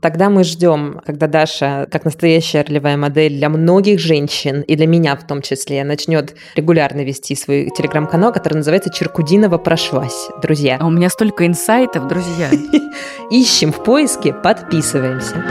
Тогда мы ждем, когда Даша, как настоящая ролевая модель для многих женщин, и для меня в том числе, начнет регулярно вести свой телеграм-канал, который называется «Черкудинова прошлась». Друзья. А у меня столько инсайтов, друзья. Ищем в поиске, подписываемся.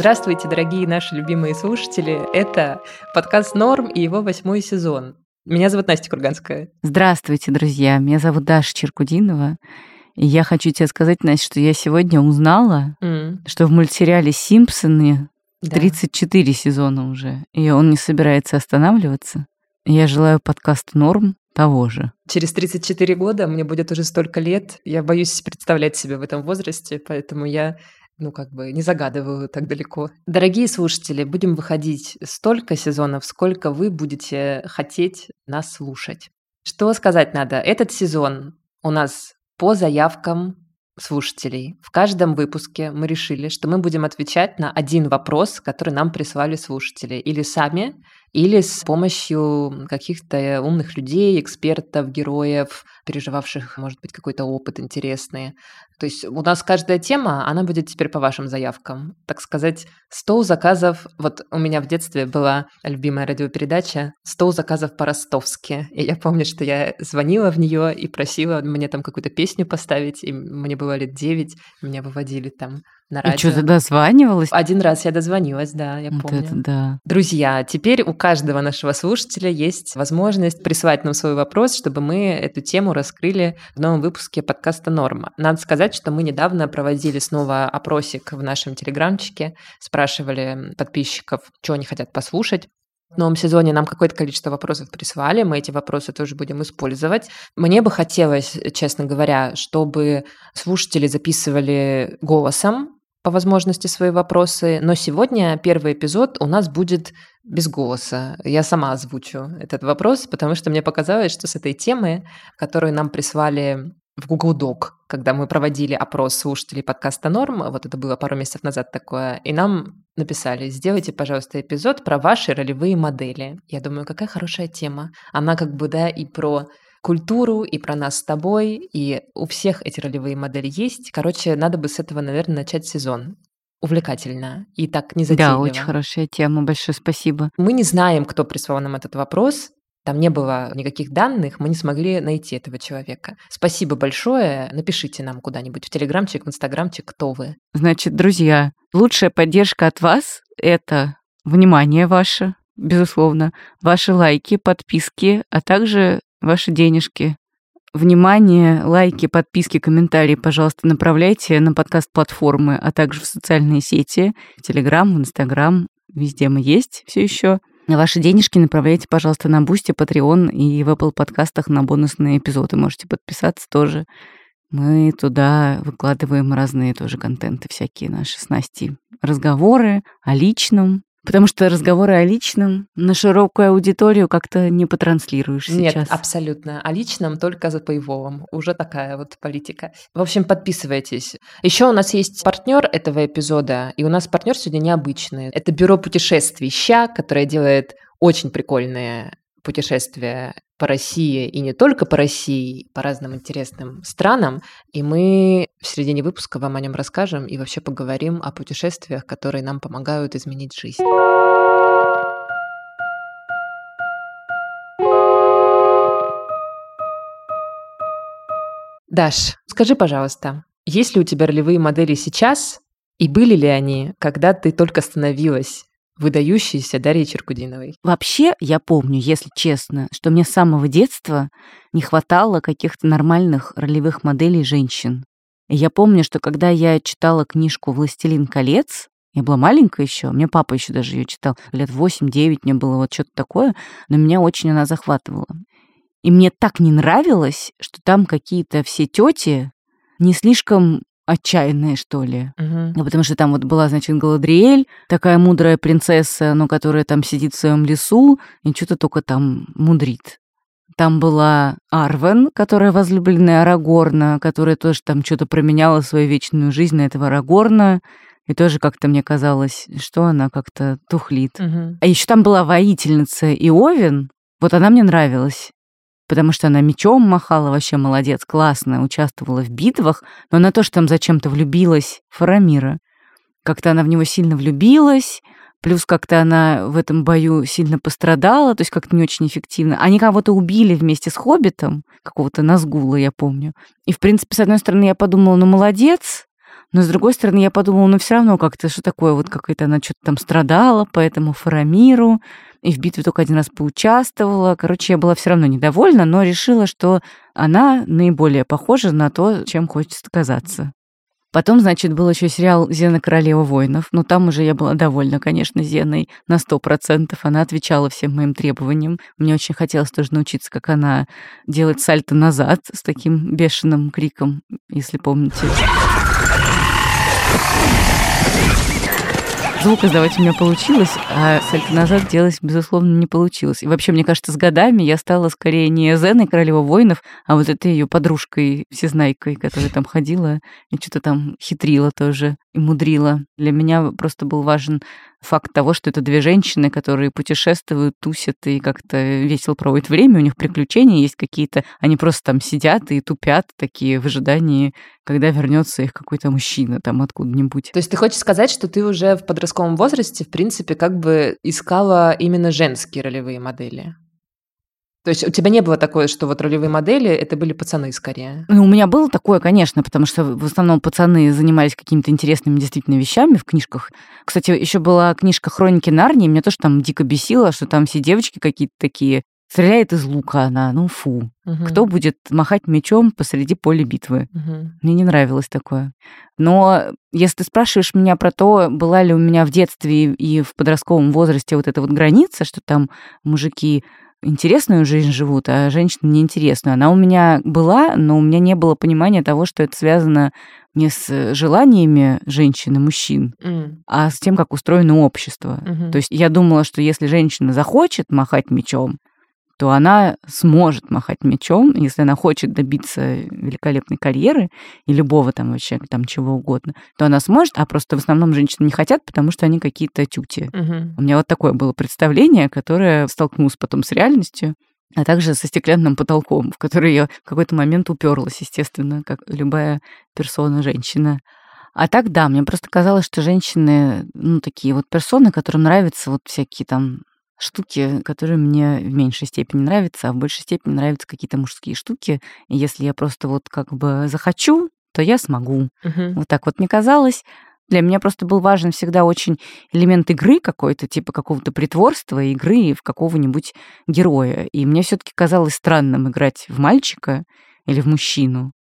Здравствуйте, дорогие наши любимые слушатели. Это подкаст «Норм» и его восьмой сезон. Меня зовут Настя Курганская. Здравствуйте, друзья. Меня зовут Даша Черкудинова. И я хочу тебе сказать, Настя, что я сегодня узнала, mm. что в мультсериале «Симпсоны» да. 34 сезона уже, и он не собирается останавливаться. Я желаю подкаст «Норм» того же. Через 34 года мне будет уже столько лет. Я боюсь представлять себя в этом возрасте, поэтому я ну, как бы не загадываю так далеко. Дорогие слушатели, будем выходить столько сезонов, сколько вы будете хотеть нас слушать. Что сказать надо? Этот сезон у нас по заявкам слушателей. В каждом выпуске мы решили, что мы будем отвечать на один вопрос, который нам прислали слушатели. Или сами, или с помощью каких-то умных людей, экспертов, героев, переживавших, может быть, какой-то опыт интересный. То есть у нас каждая тема, она будет теперь по вашим заявкам. Так сказать, стол заказов. Вот у меня в детстве была любимая радиопередача «Стол заказов по-ростовски». И я помню, что я звонила в нее и просила мне там какую-то песню поставить. И мне было лет девять, меня выводили там на радио. И что, ты дозванивалась? Один раз я дозвонилась, да, я вот помню. Это да. Друзья, теперь у каждого нашего слушателя есть возможность присылать нам свой вопрос, чтобы мы эту тему раскрыли в новом выпуске подкаста «Норма». Надо сказать, что мы недавно проводили снова опросик в нашем телеграмчике, спрашивали подписчиков, что они хотят послушать. В новом сезоне нам какое-то количество вопросов прислали, мы эти вопросы тоже будем использовать. Мне бы хотелось, честно говоря, чтобы слушатели записывали голосом по возможности свои вопросы, но сегодня первый эпизод у нас будет без голоса. Я сама озвучу этот вопрос, потому что мне показалось, что с этой темы, которую нам прислали в Google Doc, когда мы проводили опрос слушателей подкаста «Норм», вот это было пару месяцев назад такое, и нам написали, сделайте, пожалуйста, эпизод про ваши ролевые модели. Я думаю, какая хорошая тема. Она как бы, да, и про культуру, и про нас с тобой, и у всех эти ролевые модели есть. Короче, надо бы с этого, наверное, начать сезон. Увлекательно и так не Да, очень хорошая тема, большое спасибо. Мы не знаем, кто прислал нам этот вопрос, там не было никаких данных, мы не смогли найти этого человека. Спасибо большое. Напишите нам куда-нибудь в Телеграмчик, в Инстаграмчик, кто вы. Значит, друзья, лучшая поддержка от вас — это внимание ваше, безусловно, ваши лайки, подписки, а также ваши денежки. Внимание, лайки, подписки, комментарии, пожалуйста, направляйте на подкаст-платформы, а также в социальные сети, в Телеграм, в Инстаграм, везде мы есть все еще. Ваши денежки направляйте, пожалуйста, на Boosty, Patreon и в Apple подкастах на бонусные эпизоды. Можете подписаться тоже. Мы туда выкладываем разные тоже контенты всякие наши с Настей. Разговоры о личном, Потому что разговоры о личном на широкую аудиторию как-то не потранслируешь Нет, сейчас. Нет, абсолютно. О личном только за Пейвовым. Уже такая вот политика. В общем, подписывайтесь. Еще у нас есть партнер этого эпизода, и у нас партнер сегодня необычный. Это бюро путешествий «Ща», которое делает очень прикольные путешествия по России и не только по России, по разным интересным странам. И мы в середине выпуска вам о нем расскажем и вообще поговорим о путешествиях, которые нам помогают изменить жизнь. Даш, скажи, пожалуйста, есть ли у тебя ролевые модели сейчас и были ли они, когда ты только становилась выдающейся Дарьей Черкудиновой. Вообще, я помню, если честно, что мне с самого детства не хватало каких-то нормальных ролевых моделей женщин. И я помню, что когда я читала книжку «Властелин колец», я была маленькая еще, мне папа еще даже ее читал, лет 8-9 мне было вот что-то такое, но меня очень она захватывала. И мне так не нравилось, что там какие-то все тети не слишком отчаянные, что ли. Угу. Потому что там вот была, значит, Галадриэль, такая мудрая принцесса, но которая там сидит в своем лесу и что-то только там мудрит. Там была Арвен, которая возлюбленная Арагорна, которая тоже там что-то променяла свою вечную жизнь на этого Арагорна. И тоже как-то мне казалось, что она как-то тухлит. Мгм. А еще там была воительница Иовин. Вот она мне нравилась. Потому что она мечом махала, вообще молодец, классно, участвовала в битвах, но она тоже там зачем-то влюбилась Фарамира. Как-то она в него сильно влюбилась, плюс как-то она в этом бою сильно пострадала, то есть как-то не очень эффективно. Они кого-то убили вместе с Хоббитом, какого-то Назгула, я помню. И, в принципе, с одной стороны, я подумала, ну, молодец, но, с другой стороны, я подумала, ну, все равно как-то, что такое, вот какая-то она что-то там страдала, поэтому Фарамиру, и в битве только один раз поучаствовала. Короче, я была все равно недовольна, но решила, что она наиболее похожа на то, чем хочется казаться. Потом, значит, был еще сериал «Зена королева воинов». Ну, там уже я была довольна, конечно, Зеной на сто процентов. Она отвечала всем моим требованиям. Мне очень хотелось тоже научиться, как она делает сальто назад с таким бешеным криком, если помните. Звук издавать у меня получилось, а сальто назад делать, безусловно, не получилось. И вообще, мне кажется, с годами я стала скорее не Зеной королева воинов, а вот этой ее подружкой, всезнайкой, которая там ходила и что-то там хитрила тоже и мудрила. Для меня просто был важен факт того, что это две женщины, которые путешествуют, тусят и как-то весело проводят время, у них приключения есть какие-то, они просто там сидят и тупят такие в ожидании, когда вернется их какой-то мужчина там откуда-нибудь. То есть ты хочешь сказать, что ты уже в подростковом возрасте, в принципе, как бы искала именно женские ролевые модели? То есть у тебя не было такое, что вот ролевые модели это были пацаны скорее? Ну, у меня было такое, конечно, потому что в основном пацаны занимались какими-то интересными действительно вещами в книжках. Кстати, еще была книжка «Хроники Нарнии», меня тоже там дико бесило, что там все девочки какие-то такие, стреляет из лука она, ну фу. Мгм. Кто будет махать мечом посреди поля битвы? Мгм. Мне не нравилось такое. Но если ты спрашиваешь меня про то, была ли у меня в детстве и в подростковом возрасте вот эта вот граница, что там мужики интересную жизнь живут, а женщины неинтересную. Она у меня была, но у меня не было понимания того, что это связано не с желаниями женщин и мужчин, М. а с тем, как устроено общество. Мгм. То есть я думала, что если женщина захочет махать мечом, то она сможет махать мечом, если она хочет добиться великолепной карьеры и любого там вообще там чего угодно, то она сможет, а просто в основном женщины не хотят, потому что они какие-то тюти. Мгм. У меня вот такое было представление, которое столкнулось потом с реальностью, а также со стеклянным потолком, в который я в какой-то момент уперлась, естественно, как любая персона, женщина. А так, да, мне просто казалось, что женщины, ну, такие вот персоны, которым нравятся вот всякие там штуки, которые мне в меньшей степени нравятся, а в большей степени нравятся какие-то мужские штуки. И если я просто вот как бы захочу, то я смогу. Мгм. Вот так вот мне казалось. Для меня просто был важен всегда очень элемент игры какой-то, типа какого-то притворства, игры в какого-нибудь героя. И мне все таки казалось странным играть в мальчика или в мужчину.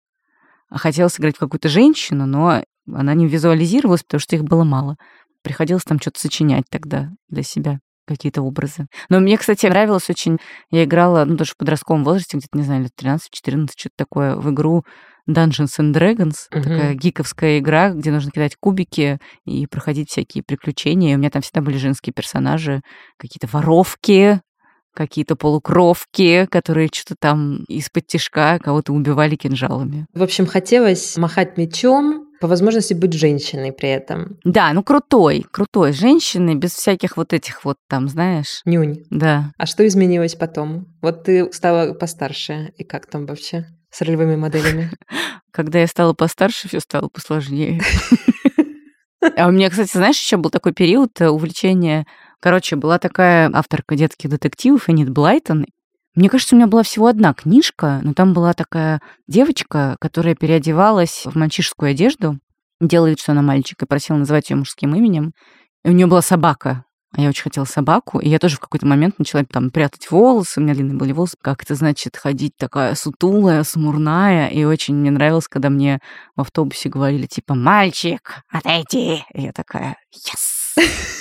А хотелось играть в какую-то женщину, но она не визуализировалась, потому что их было мало. Приходилось там что-то сочинять тогда для себя какие-то образы. Но мне, кстати, нравилось очень... Я играла, ну, тоже в подростковом возрасте, где-то, не знаю, лет 13-14, что-то такое, в игру Dungeons and Dragons. Мгм. Такая гиковская игра, где нужно кидать кубики и проходить всякие приключения. И у меня там всегда были женские персонажи, какие-то воровки, какие-то полукровки, которые что-то там из-под тишка кого-то убивали кинжалами. В общем, хотелось махать мечом, по возможности быть женщиной при этом. Да, ну крутой, крутой женщины, без всяких вот этих вот там, знаешь, Нюнь. да. А что изменилось потом? Вот ты стала постарше, и как там вообще с ролевыми моделями? Когда я стала постарше, все стало посложнее. А у меня, кстати, знаешь, еще был такой период э, увлечения. Короче, была такая авторка детских детективов Энит Блайтон. Мне кажется, у меня была всего одна книжка, но там была такая девочка, которая переодевалась в мальчишескую одежду, делала вид, что она мальчик, и просила называть ее мужским именем. И у нее была собака. А я очень хотела собаку, и я тоже в какой-то момент начала там прятать волосы, у меня длинные были волосы, как это значит ходить такая сутулая, смурная, и очень мне нравилось, когда мне в автобусе говорили типа «Мальчик, отойди!» И я такая «Yes!»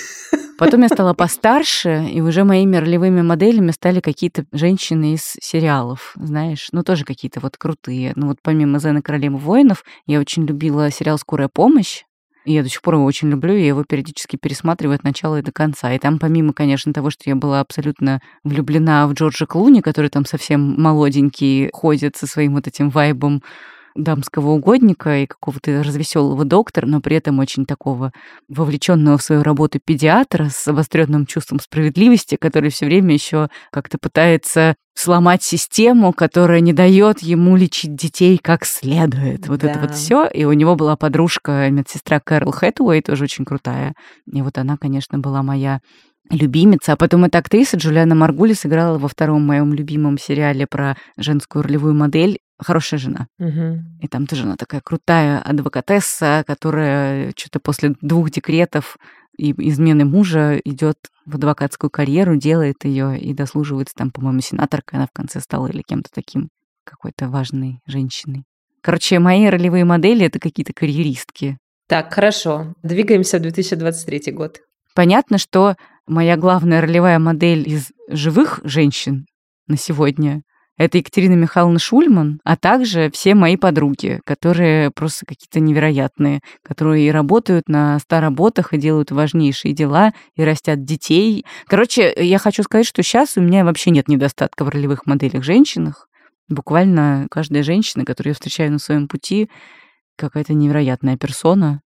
Потом я стала постарше, и уже моими ролевыми моделями стали какие-то женщины из сериалов, знаешь, ну тоже какие-то вот крутые. Ну вот помимо «Зены королевы воинов» я очень любила сериал «Скорая помощь», И я до сих пор его очень люблю, я его периодически пересматриваю от начала и до конца. И там, помимо, конечно, того, что я была абсолютно влюблена в Джорджа Клуни, который там совсем молоденький, ходит со своим вот этим вайбом дамского угодника и какого-то развеселого доктора, но при этом очень такого вовлеченного в свою работу педиатра с обостренным чувством справедливости, который все время еще как-то пытается сломать систему, которая не дает ему лечить детей как следует. Вот да. это вот все. И у него была подружка, медсестра Кэрол Хэтуэй, тоже очень крутая. И вот она, конечно, была моя любимица. А потом эта актриса Джулиана Маргули сыграла во втором моем любимом сериале про женскую ролевую модель «Хорошая жена». Угу. И там тоже она такая крутая адвокатесса, которая что-то после двух декретов и измены мужа идет в адвокатскую карьеру, делает ее и дослуживается там, по-моему, сенаторкой она в конце стала или кем-то таким, какой-то важной женщиной. Короче, мои ролевые модели — это какие-то карьеристки. Так, хорошо. Двигаемся в 2023 год. Понятно, что моя главная ролевая модель из живых женщин на сегодня это Екатерина Михайловна Шульман, а также все мои подруги, которые просто какие-то невероятные, которые и работают на староботах, и делают важнейшие дела, и растят детей. Короче, я хочу сказать, что сейчас у меня вообще нет недостатка в ролевых моделях женщинах. Буквально каждая женщина, которую я встречаю на своем пути, какая-то невероятная персона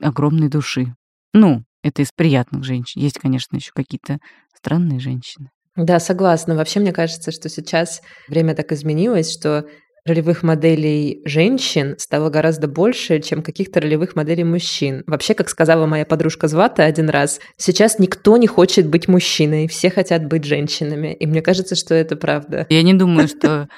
огромной души. Ну, это из приятных женщин. Есть, конечно, еще какие-то странные женщины. Да, согласна. Вообще, мне кажется, что сейчас время так изменилось, что ролевых моделей женщин стало гораздо больше, чем каких-то ролевых моделей мужчин. Вообще, как сказала моя подружка Звата один раз, сейчас никто не хочет быть мужчиной, все хотят быть женщинами. И мне кажется, что это правда. Я не думаю, что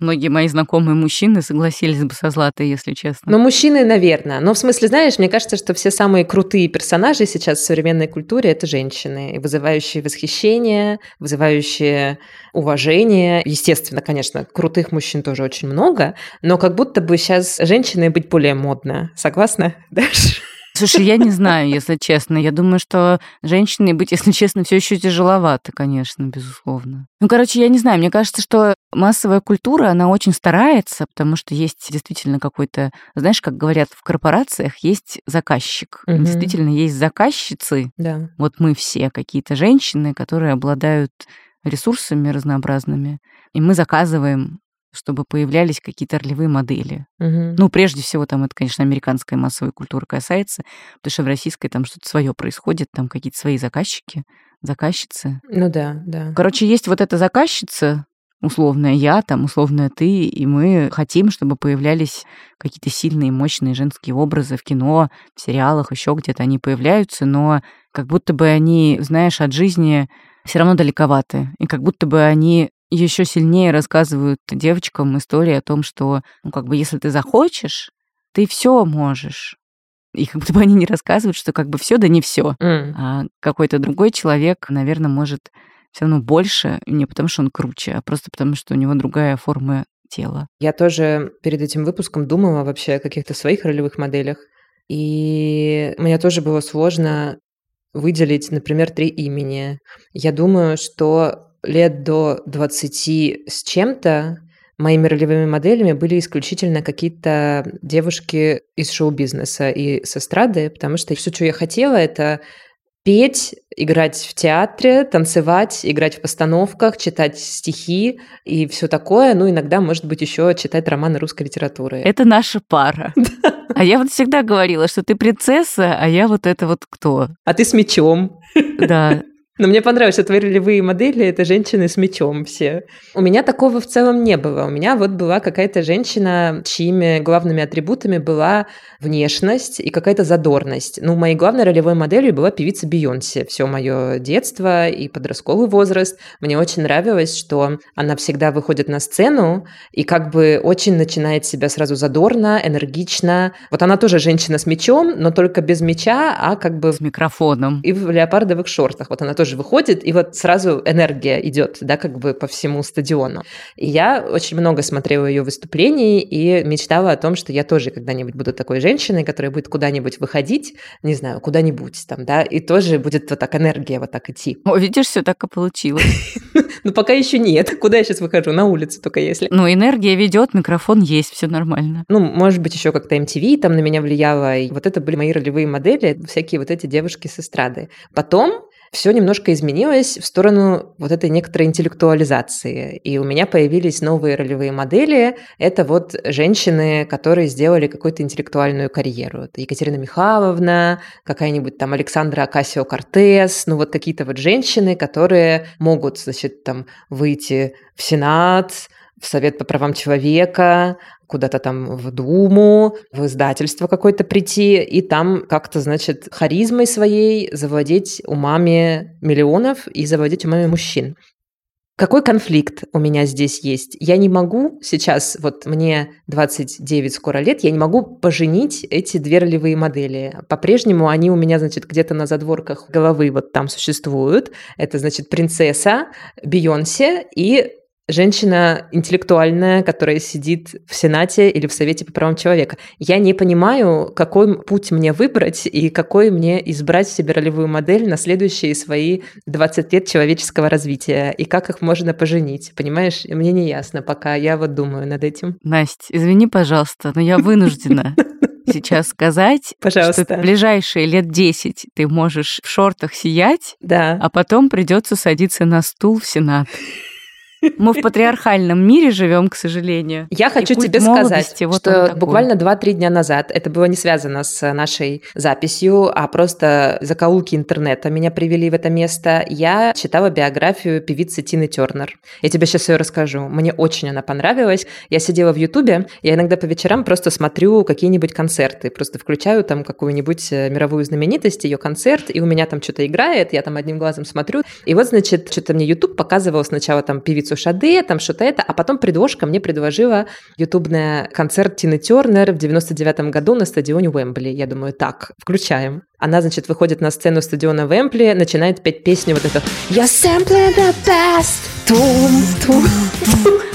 Многие мои знакомые мужчины согласились бы со Златой, если честно. Ну, мужчины, наверное. Но в смысле, знаешь, мне кажется, что все самые крутые персонажи сейчас в современной культуре – это женщины, вызывающие восхищение, вызывающие уважение. Естественно, конечно, крутых мужчин тоже очень много, но как будто бы сейчас женщиной быть более модно. Согласна, Даша? Слушай, я не знаю, если честно. Я думаю, что женщиной быть, если честно, все еще тяжеловато, конечно, безусловно. Ну, короче, я не знаю. Мне кажется, что массовая культура, она очень старается, потому что есть действительно какой-то, знаешь, как говорят в корпорациях, есть заказчик. Угу. Действительно, есть заказчицы. Да. Вот мы все какие-то женщины, которые обладают ресурсами разнообразными, и мы заказываем чтобы появлялись какие-то ролевые модели. Угу. Ну, прежде всего, там это, конечно, американская массовая культура касается, потому что в российской там что-то свое происходит, там какие-то свои заказчики, заказчицы. Ну да, да. Короче, есть вот эта заказчица, условная я, там, условная ты, и мы хотим, чтобы появлялись какие-то сильные, мощные женские образы в кино, в сериалах, еще где-то они появляются, но как будто бы они, знаешь, от жизни все равно далековаты. И как будто бы они еще сильнее рассказывают девочкам истории о том, что, ну, как бы, если ты захочешь, ты все можешь. И как будто бы они не рассказывают, что как бы все да не все. Mm. А какой-то другой человек, наверное, может все равно больше, не потому что он круче, а просто потому что у него другая форма тела. Я тоже перед этим выпуском думала вообще о каких-то своих ролевых моделях. И мне тоже было сложно выделить, например, три имени. Я думаю, что лет до 20 с чем-то моими ролевыми моделями были исключительно какие-то девушки из шоу-бизнеса и с эстрады, потому что все, что я хотела, это петь, играть в театре, танцевать, играть в постановках, читать стихи и все такое. Ну, иногда, может быть, еще читать романы русской литературы. Это наша пара. А я вот всегда говорила, что ты принцесса, а я вот это вот кто? А ты с мечом. Да, но мне понравилось, что твои ролевые модели — это женщины с мечом все. У меня такого в целом не было. У меня вот была какая-то женщина, чьими главными атрибутами была внешность и какая-то задорность. Ну, моей главной ролевой моделью была певица Бейонсе. Все мое детство и подростковый возраст. Мне очень нравилось, что она всегда выходит на сцену и как бы очень начинает себя сразу задорно, энергично. Вот она тоже женщина с мечом, но только без меча, а как бы... С микрофоном. И в леопардовых шортах. Вот она тоже тоже выходит, и вот сразу энергия идет, да, как бы по всему стадиону. И я очень много смотрела ее выступлений и мечтала о том, что я тоже когда-нибудь буду такой женщиной, которая будет куда-нибудь выходить, не знаю, куда-нибудь там, да, и тоже будет вот так энергия вот так идти. О, видишь, все так и получилось. Ну, пока еще нет. Куда я сейчас выхожу? На улицу только если. Ну, энергия ведет, микрофон есть, все нормально. Ну, может быть, еще как-то MTV там на меня влияло. И вот это были мои ролевые модели, всякие вот эти девушки с эстрады. Потом все немножко изменилось в сторону вот этой некоторой интеллектуализации. И у меня появились новые ролевые модели. Это вот женщины, которые сделали какую-то интеллектуальную карьеру. Это Екатерина Михайловна, какая-нибудь там Александра Акасио-Кортес, ну вот какие-то вот женщины, которые могут, значит, там выйти в Сенат, в Совет по правам человека, куда-то там в Думу, в издательство какое-то прийти, и там как-то, значит, харизмой своей завладеть умами миллионов и завладеть умами мужчин. Какой конфликт у меня здесь есть? Я не могу сейчас, вот мне 29 скоро лет, я не могу поженить эти две ролевые модели. По-прежнему они у меня, значит, где-то на задворках головы вот там существуют. Это, значит, принцесса, Бейонсе и женщина интеллектуальная, которая сидит в Сенате или в Совете по правам человека. Я не понимаю, какой путь мне выбрать и какой мне избрать себе ролевую модель на следующие свои 20 лет человеческого развития, и как их можно поженить. Понимаешь, мне не ясно пока, я вот думаю над этим. Настя, извини, пожалуйста, но я вынуждена сейчас сказать, Пожалуйста. что в ближайшие лет 10 ты можешь в шортах сиять, да. а потом придется садиться на стул в Сенат. Мы в патриархальном мире живем, к сожалению. Я хочу тебе сказать, вот что буквально 2-3 дня назад, это было не связано с нашей записью, а просто закоулки интернета меня привели в это место, я читала биографию певицы Тины Тернер. Я тебе сейчас ее расскажу. Мне очень она понравилась. Я сидела в Ютубе, я иногда по вечерам просто смотрю какие-нибудь концерты, просто включаю там какую-нибудь э, мировую знаменитость, ее концерт, и у меня там что-то играет, я там одним глазом смотрю. И вот, значит, что-то мне Ютуб показывал сначала там певицу певицу Шаде, там что-то это, а потом предложка мне предложила ютубная концерт Тины Тернер в 99 году на стадионе Уэмбли. Я думаю, так, включаем. Она, значит, выходит на сцену стадиона Вэмпли, начинает петь песню вот эту «Я sampling the best». Тум, тум,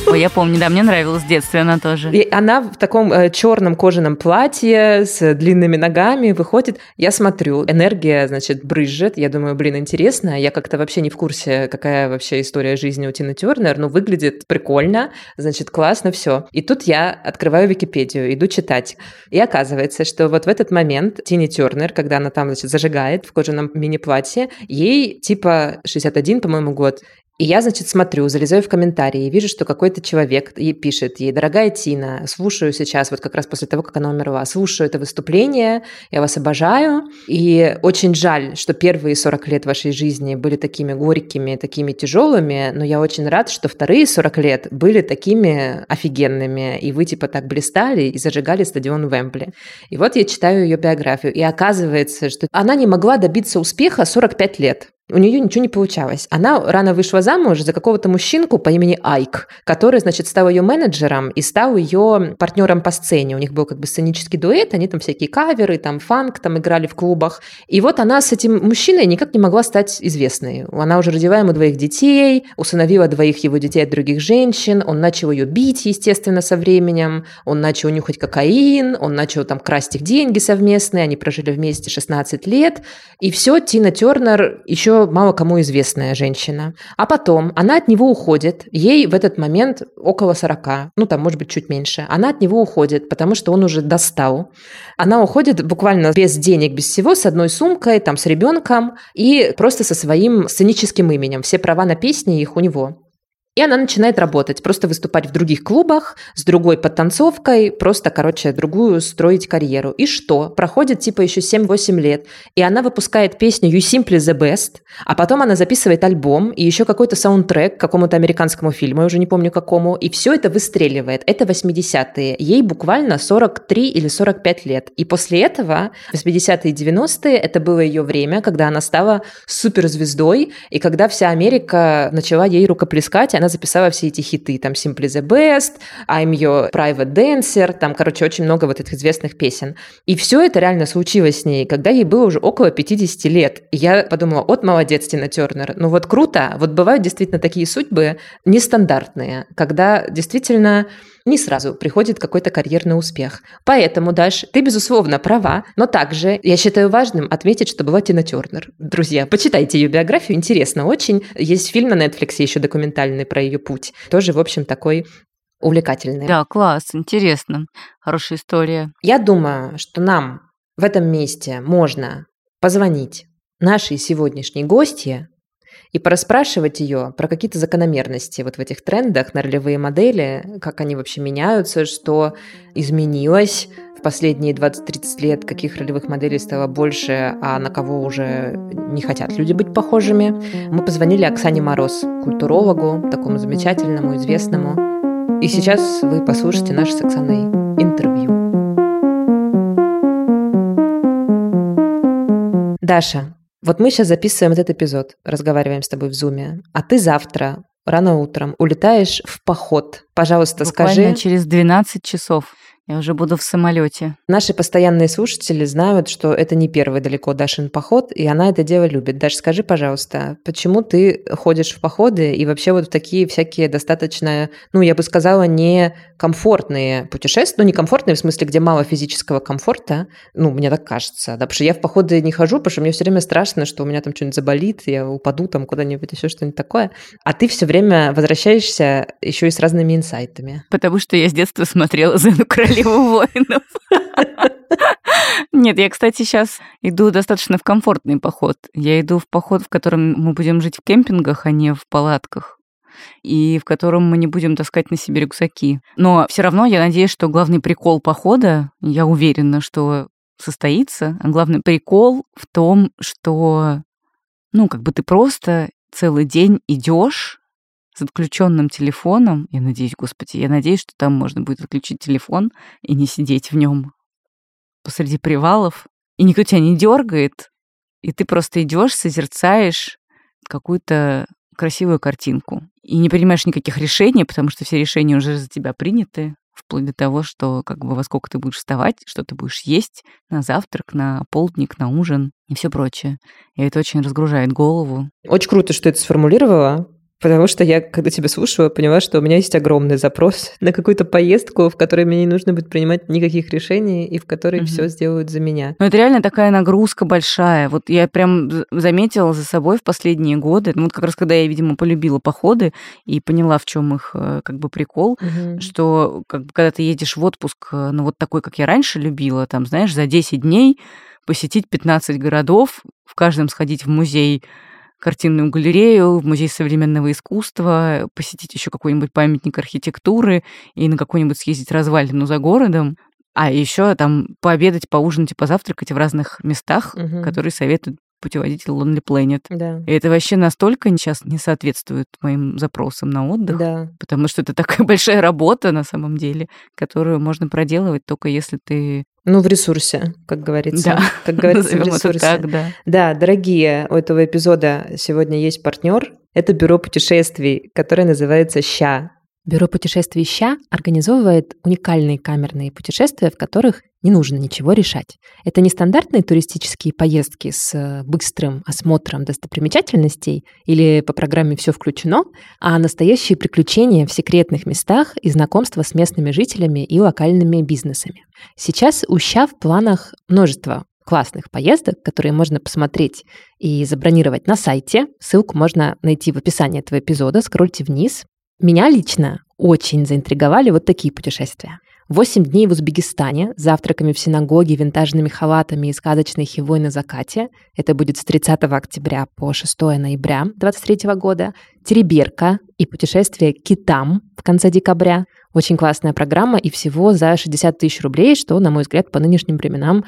Ой, я помню, да, мне нравилась в детстве она тоже. И она в таком э, черном кожаном платье с длинными ногами выходит. Я смотрю, энергия, значит, брызжет. Я думаю, блин, интересно. Я как-то вообще не в курсе, какая вообще история жизни у Тины Тернер. Ну, выглядит прикольно, значит, классно, все. И тут я открываю Википедию, иду читать. И оказывается, что вот в этот момент Тини Тернер, когда она там, значит, зажигает в кожаном мини-платье, ей типа 61, по-моему, год. И я, значит, смотрю, залезаю в комментарии и вижу, что какой-то человек ей пишет ей, дорогая Тина, слушаю сейчас, вот как раз после того, как она умерла, слушаю это выступление, я вас обожаю, и очень жаль, что первые 40 лет вашей жизни были такими горькими, такими тяжелыми, но я очень рад, что вторые 40 лет были такими офигенными, и вы типа так блистали и зажигали стадион Вембли. И вот я читаю ее биографию, и оказывается, что она не могла добиться успеха 45 лет у нее ничего не получалось. Она рано вышла замуж за какого-то мужчинку по имени Айк, который, значит, стал ее менеджером и стал ее партнером по сцене. У них был как бы сценический дуэт, они там всякие каверы, там фанк, там играли в клубах. И вот она с этим мужчиной никак не могла стать известной. Она уже родила ему двоих детей, усыновила двоих его детей от других женщин, он начал ее бить, естественно, со временем, он начал нюхать кокаин, он начал там красть их деньги совместные, они прожили вместе 16 лет, и все, Тина Тернер еще еще мало кому известная женщина. А потом она от него уходит, ей в этот момент около 40, ну там, может быть, чуть меньше. Она от него уходит, потому что он уже достал. Она уходит буквально без денег, без всего, с одной сумкой, там, с ребенком и просто со своим сценическим именем. Все права на песни их у него. И она начинает работать, просто выступать в других клубах, с другой подтанцовкой, просто, короче, другую строить карьеру. И что? Проходит типа еще 7-8 лет, и она выпускает песню You Simply the Best, а потом она записывает альбом и еще какой-то саундтрек к какому-то американскому фильму, я уже не помню какому, и все это выстреливает. Это 80-е. Ей буквально 43 или 45 лет. И после этого, 80-е и 90-е, это было ее время, когда она стала суперзвездой, и когда вся Америка начала ей рукоплескать, она записала все эти хиты, там Simply the Best, I'm Your Private Dancer, там, короче, очень много вот этих известных песен. И все это реально случилось с ней, когда ей было уже около 50 лет. И я подумала, вот молодец, Тина Тернер. Ну вот круто, вот бывают действительно такие судьбы нестандартные, когда действительно не сразу приходит какой-то карьерный успех. Поэтому, Даш, ты, безусловно, права, но также я считаю важным отметить, что была Тина Тернер. Друзья, почитайте ее биографию, интересно очень. Есть фильм на Netflix еще документальный про ее путь. Тоже, в общем, такой увлекательный. Да, класс, интересно. Хорошая история. Я думаю, что нам в этом месте можно позвонить нашей сегодняшней гости и порасспрашивать ее про какие-то закономерности вот в этих трендах на ролевые модели, как они вообще меняются, что изменилось в последние 20-30 лет, каких ролевых моделей стало больше, а на кого уже не хотят люди быть похожими. Мы позвонили Оксане Мороз, культурологу, такому замечательному, известному. И сейчас вы послушаете наше с Оксаной интервью. Даша, вот мы сейчас записываем этот эпизод, разговариваем с тобой в зуме, а ты завтра рано утром улетаешь в поход. Пожалуйста, Буквально скажи. через 12 часов. Я уже буду в самолете. Наши постоянные слушатели знают, что это не первый далеко Дашин поход, и она это дело любит. Даша, скажи, пожалуйста, почему ты ходишь в походы и вообще вот в такие всякие достаточно, ну, я бы сказала, не комфортные путешествия, ну, не комфортные в смысле, где мало физического комфорта, ну, мне так кажется, да, потому что я в походы не хожу, потому что мне все время страшно, что у меня там что-нибудь заболит, я упаду там куда-нибудь, еще что-нибудь такое, а ты все время возвращаешься еще и с разными инсайтами. Потому что я с детства смотрела «Зену королеву воинов». Нет, я, кстати, сейчас иду достаточно в комфортный поход. Я иду в поход, в котором мы будем жить в кемпингах, а не в палатках и в котором мы не будем таскать на себе рюкзаки. Но все равно я надеюсь, что главный прикол похода, я уверена, что состоится, а главный прикол в том, что, ну, как бы ты просто целый день идешь с отключенным телефоном. Я надеюсь, господи, я надеюсь, что там можно будет отключить телефон и не сидеть в нем посреди привалов, и никто тебя не дергает, и ты просто идешь, созерцаешь какую-то красивую картинку. И не принимаешь никаких решений, потому что все решения уже за тебя приняты, вплоть до того, что как бы во сколько ты будешь вставать, что ты будешь есть на завтрак, на полдник, на ужин и все прочее. И это очень разгружает голову. Очень круто, что это сформулировала, Потому что я, когда тебя слушаю, поняла, что у меня есть огромный запрос на какую-то поездку, в которой мне не нужно будет принимать никаких решений, и в которой угу. все сделают за меня. Ну, это реально такая нагрузка большая. Вот я прям заметила за собой в последние годы, ну, вот как раз когда я, видимо, полюбила походы и поняла, в чем их э, как бы прикол, угу. что как бы, когда ты едешь в отпуск, э, ну, вот такой, как я раньше любила, там, знаешь, за 10 дней посетить 15 городов, в каждом сходить в музей картинную галерею, в музей современного искусства, посетить еще какой-нибудь памятник архитектуры и на какой-нибудь съездить развалину за городом. А еще там пообедать, поужинать и позавтракать в разных местах, угу. которые советуют путеводитель Lonely Planet. Да. И это вообще настолько сейчас не соответствует моим запросам на отдых, да. потому что это такая большая работа на самом деле, которую можно проделывать только если ты ну, в ресурсе, как говорится. Да. Как говорится, в ресурсе. Так, да. да, дорогие, у этого эпизода сегодня есть партнер. Это бюро путешествий, которое называется «Ща». Бюро путешествий «Ща» организовывает уникальные камерные путешествия, в которых не нужно ничего решать. Это не стандартные туристические поездки с э, быстрым осмотром достопримечательностей или по программе «Все включено», а настоящие приключения в секретных местах и знакомства с местными жителями и локальными бизнесами. Сейчас у «Ща» в планах множество классных поездок, которые можно посмотреть и забронировать на сайте. Ссылку можно найти в описании этого эпизода. Скрольте вниз, меня лично очень заинтриговали вот такие путешествия. Восемь дней в Узбекистане, завтраками в синагоге, винтажными халатами и сказочной хивой на закате. Это будет с 30 октября по 6 ноября 2023 года. Тереберка и путешествие к китам в конце декабря. Очень классная программа и всего за 60 тысяч рублей, что, на мой взгляд, по нынешним временам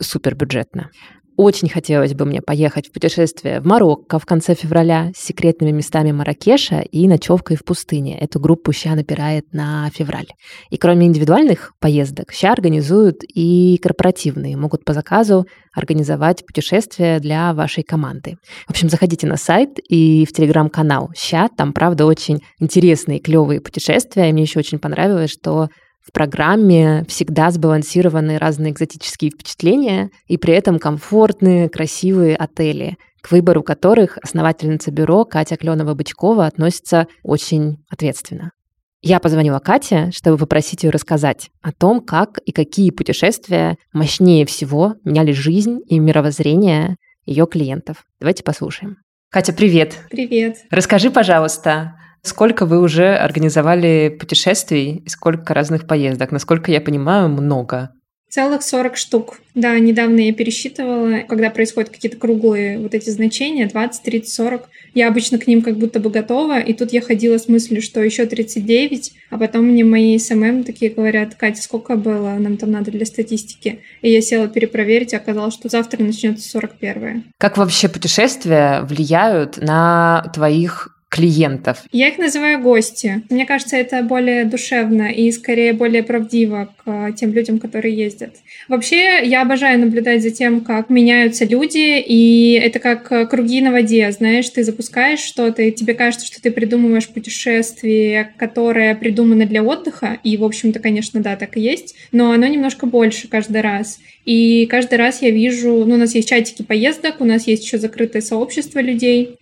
супер бюджетно. Очень хотелось бы мне поехать в путешествие в Марокко в конце февраля с секретными местами Маракеша и ночевкой в пустыне. Эту группу ща напирает на февраль. И кроме индивидуальных поездок, ща организуют и корпоративные. Могут по заказу организовать путешествия для вашей команды. В общем, заходите на сайт и в телеграм-канал ща. Там, правда, очень интересные, клевые путешествия. И мне еще очень понравилось, что в программе всегда сбалансированы разные экзотические впечатления и при этом комфортные, красивые отели, к выбору которых основательница бюро Катя Кленова-Бычкова относится очень ответственно. Я позвонила Кате, чтобы попросить ее рассказать о том, как и какие путешествия мощнее всего меняли жизнь и мировоззрение ее клиентов. Давайте послушаем. Катя, привет. Привет. Расскажи, пожалуйста, Сколько вы уже организовали путешествий и сколько разных поездок? Насколько я понимаю, много. Целых 40 штук. Да, недавно я пересчитывала, когда происходят какие-то круглые вот эти значения, 20, 30, 40. Я обычно к ним как будто бы готова, и тут я ходила с мыслью, что еще 39, а потом мне мои SMM такие говорят, Катя, сколько было нам там надо для статистики? И я села перепроверить, и оказалось, что завтра начнется 41 Как вообще путешествия влияют на твоих клиентов? Я их называю гости. Мне кажется, это более душевно и скорее более правдиво к тем людям, которые ездят. Вообще, я обожаю наблюдать за тем, как меняются люди, и это как круги на воде. Знаешь, ты запускаешь что-то, и тебе кажется, что ты придумываешь путешествие, которое придумано для отдыха, и, в общем-то, конечно, да, так и есть, но оно немножко больше каждый раз. И каждый раз я вижу, ну, у нас есть чатики поездок, у нас есть еще закрытое сообщество людей,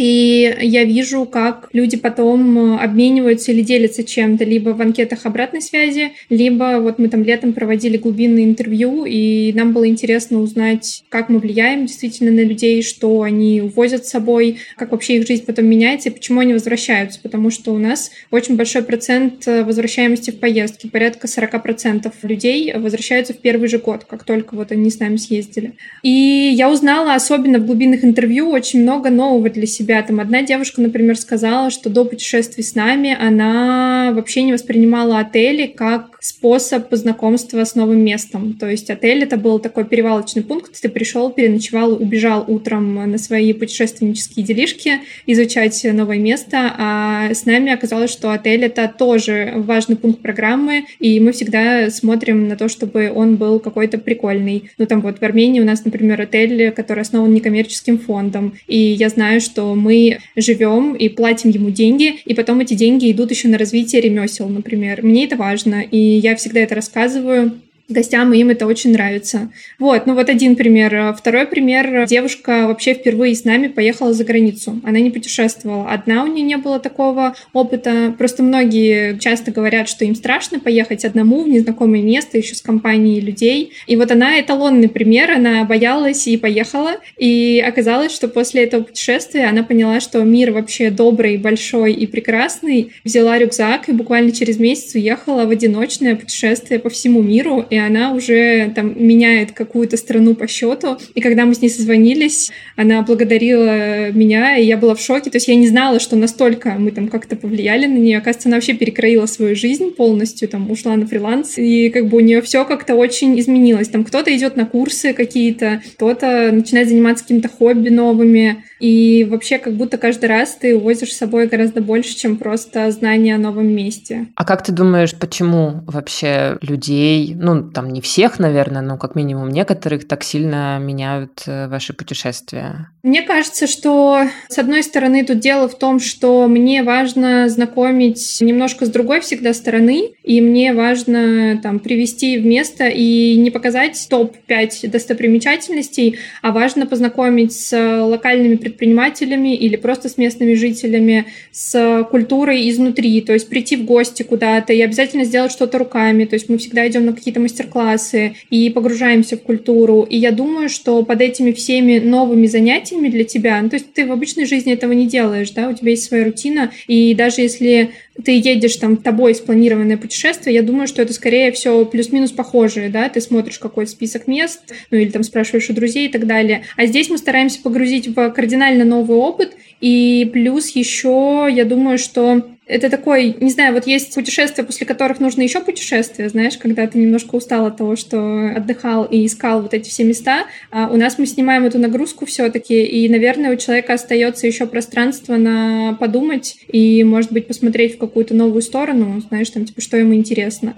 и я вижу, как люди потом э, обмениваются или делятся чем-то, либо в анкетах обратной связи, либо вот мы там летом проводили глубинное интервью, и нам было интересно узнать, как мы влияем действительно на людей, что они увозят с собой, как вообще их жизнь потом меняется и почему они возвращаются, потому что у нас очень большой процент э, возвращаемости в поездки, порядка 40% людей возвращаются в первый же год, как только вот они с нами съездили. И я узнала, особенно в глубинных интервью, очень много нового для себя себя. Там одна девушка, например, сказала, что до путешествий с нами она вообще не воспринимала отели как способ знакомства с новым местом. То есть отель это был такой перевалочный пункт, ты пришел, переночевал, убежал утром на свои путешественнические делишки, изучать новое место, а с нами оказалось, что отель это тоже важный пункт программы, и мы всегда смотрим на то, чтобы он был какой-то прикольный. Ну там вот в Армении у нас, например, отель, который основан некоммерческим фондом, и я знаю, что мы живем и платим ему деньги, и потом эти деньги идут еще на развитие ремесел, например. Мне это важно, и я всегда это рассказываю гостям, и им это очень нравится. Вот, ну вот один пример. Второй пример. Девушка вообще впервые с нами поехала за границу. Она не путешествовала. Одна у нее не было такого опыта. Просто многие часто говорят, что им страшно поехать одному в незнакомое место, еще с компанией людей. И вот она эталонный пример. Она боялась и поехала. И оказалось, что после этого путешествия она поняла, что мир вообще добрый, большой и прекрасный. Взяла рюкзак и буквально через месяц уехала в одиночное путешествие по всему миру. И она уже там меняет какую-то страну по счету. И когда мы с ней созвонились, она благодарила меня, и я была в шоке. То есть я не знала, что настолько мы там как-то повлияли на нее. Оказывается, она вообще перекроила свою жизнь полностью, там ушла на фриланс, и как бы у нее все как-то очень изменилось. Там кто-то идет на курсы какие-то, кто-то начинает заниматься какими-то хобби новыми, и вообще как будто каждый раз ты увозишь с собой гораздо больше, чем просто знание о новом месте. А как ты думаешь, почему вообще людей, ну, там не всех, наверное, но как минимум некоторых так сильно меняют э, ваши путешествия? Мне кажется, что с одной стороны тут дело в том, что мне важно знакомить немножко с другой всегда стороны, и мне важно там привести в место и не показать топ-5 достопримечательностей, а важно познакомить с локальными предпринимателями или просто с местными жителями, с культурой изнутри, то есть прийти в гости куда-то и обязательно сделать что-то руками, то есть мы всегда идем на какие-то мастер мастер-классы и погружаемся в культуру. И я думаю, что под этими всеми новыми занятиями для тебя, ну, то есть ты в обычной жизни этого не делаешь, да, у тебя есть своя рутина, и даже если ты едешь там тобой спланированное путешествие, я думаю, что это скорее все плюс-минус похожее, да, ты смотришь какой-то список мест, ну или там спрашиваешь у друзей и так далее. А здесь мы стараемся погрузить в кардинально новый опыт, и плюс еще я думаю, что Это такой, не знаю, вот есть путешествия, после которых нужно еще путешествия, знаешь, когда ты немножко устал от того, что отдыхал и искал вот эти все места. А у нас мы снимаем эту нагрузку все-таки, и, наверное, у человека остается еще пространство на подумать и, может быть, посмотреть в какую-то новую сторону, знаешь, там, типа, что ему интересно.